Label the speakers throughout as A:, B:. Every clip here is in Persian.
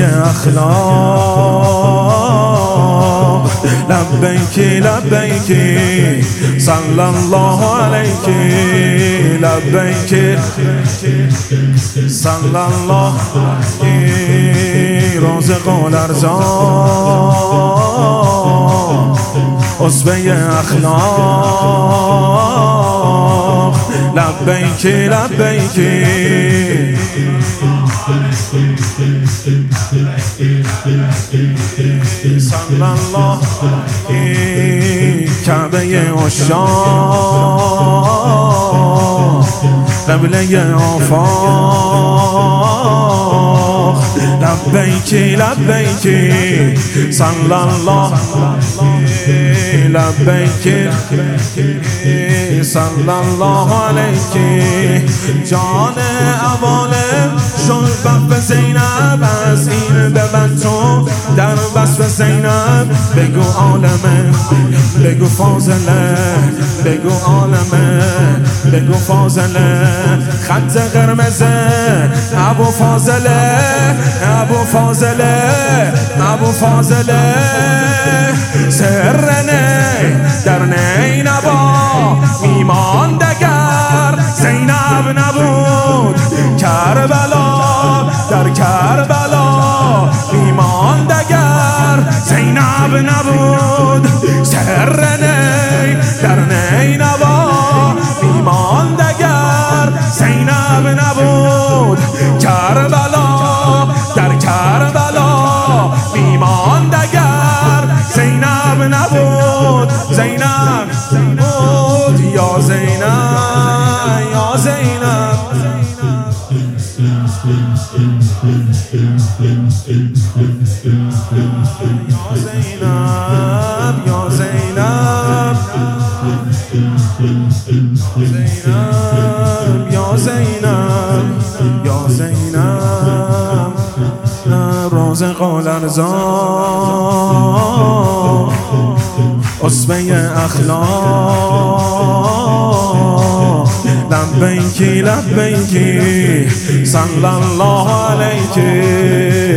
A: اخلاق. لبیکی لبیکی صلی الله علیکی لبیکی صلی الله روز قول ارزان عصبه اخلاق. لبیکی لبیکی الله کعبه اشاق قبله آفاق لبیکی لبیکی لبیکی صلی الله علیکی جان عوالم شد بف زینب از این به تو در وصف زینب بگو عالمه بگو فاضله بگو عالمه بگو فاضله خط قرمزه ابو فاضله ابو فاضله ابو فاضله. سرنه در نینبا میمان دگر زینب نبود. کربلا در کربلا میمان دگر زینب نبود. زینب نبود. کربلا در کربلا میمان دگر زینب نبود. زینب بود یا زینب یا زینب. یا روز قول ارزان عصبه اخلاق. لبیکی لبیکی صلی الله علیکی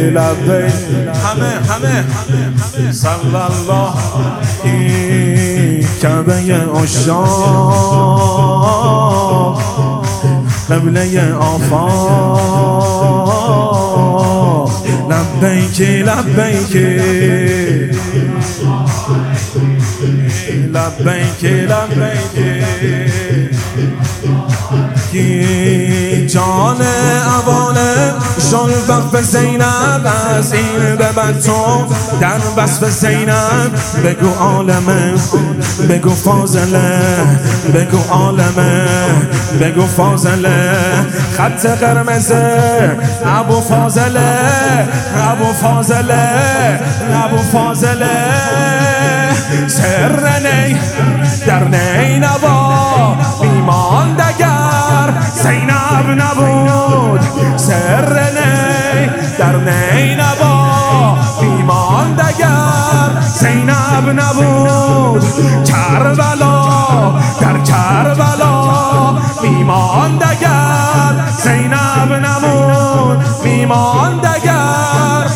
A: لبیک همه همه صلی الله کعبه اشاق قبله آفاق. لبیکی لبیکی لبیکی لبیکی جان عوالم شل وقف زینب از این به تو. در وصف زینب بگو عالمه بگو فاضله بگو عالمه بگو فاضله. خط قرمزه ابو فاضله ابو فاضله ابو فاضله. سرنی در نینوا ایمان دگر. زینب نبود سرنی در نینوا. ایمان دگر زینب نبود. کربلا در کربلا. میمان دگر زینب نبود. میمان دگر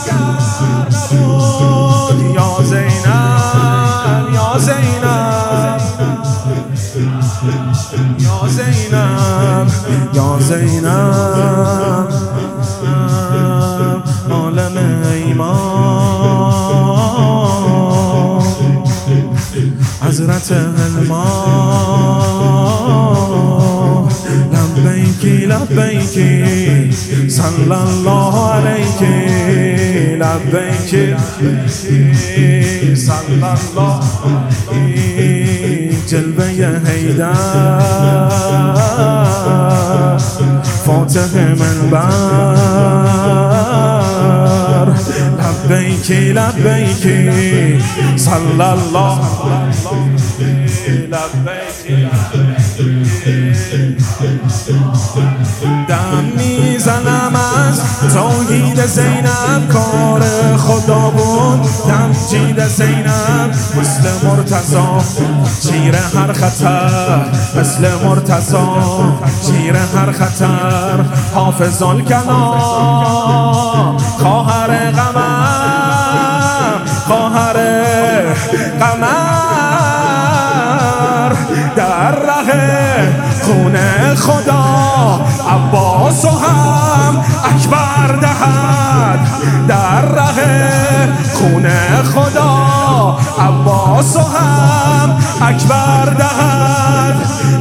A: یا زینب یا زینب. یا زینب یا زینب. ایمان حضرت علمان لبیکی لبیکی. صلی الله علیکی لبیکی. صلی الله جلوه حیدر. فاتح منبر. لبیکی لبیکی صلی الله لبیکی دم می‌زنم از توحید زینب کار خدا بود. دم مجید زینب مثل مرتزا شیر هر خطر مثل مرتزا شیر هر خطر حافظ الکنا خواهر قمر در ره خونه خدا عباس و هم اکبر دهد. در ره خونه خدا عباس و هم اکبر دهد.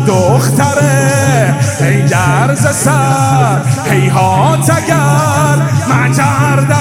A: دختره ای درز سر هیهات اگر مجر دهد.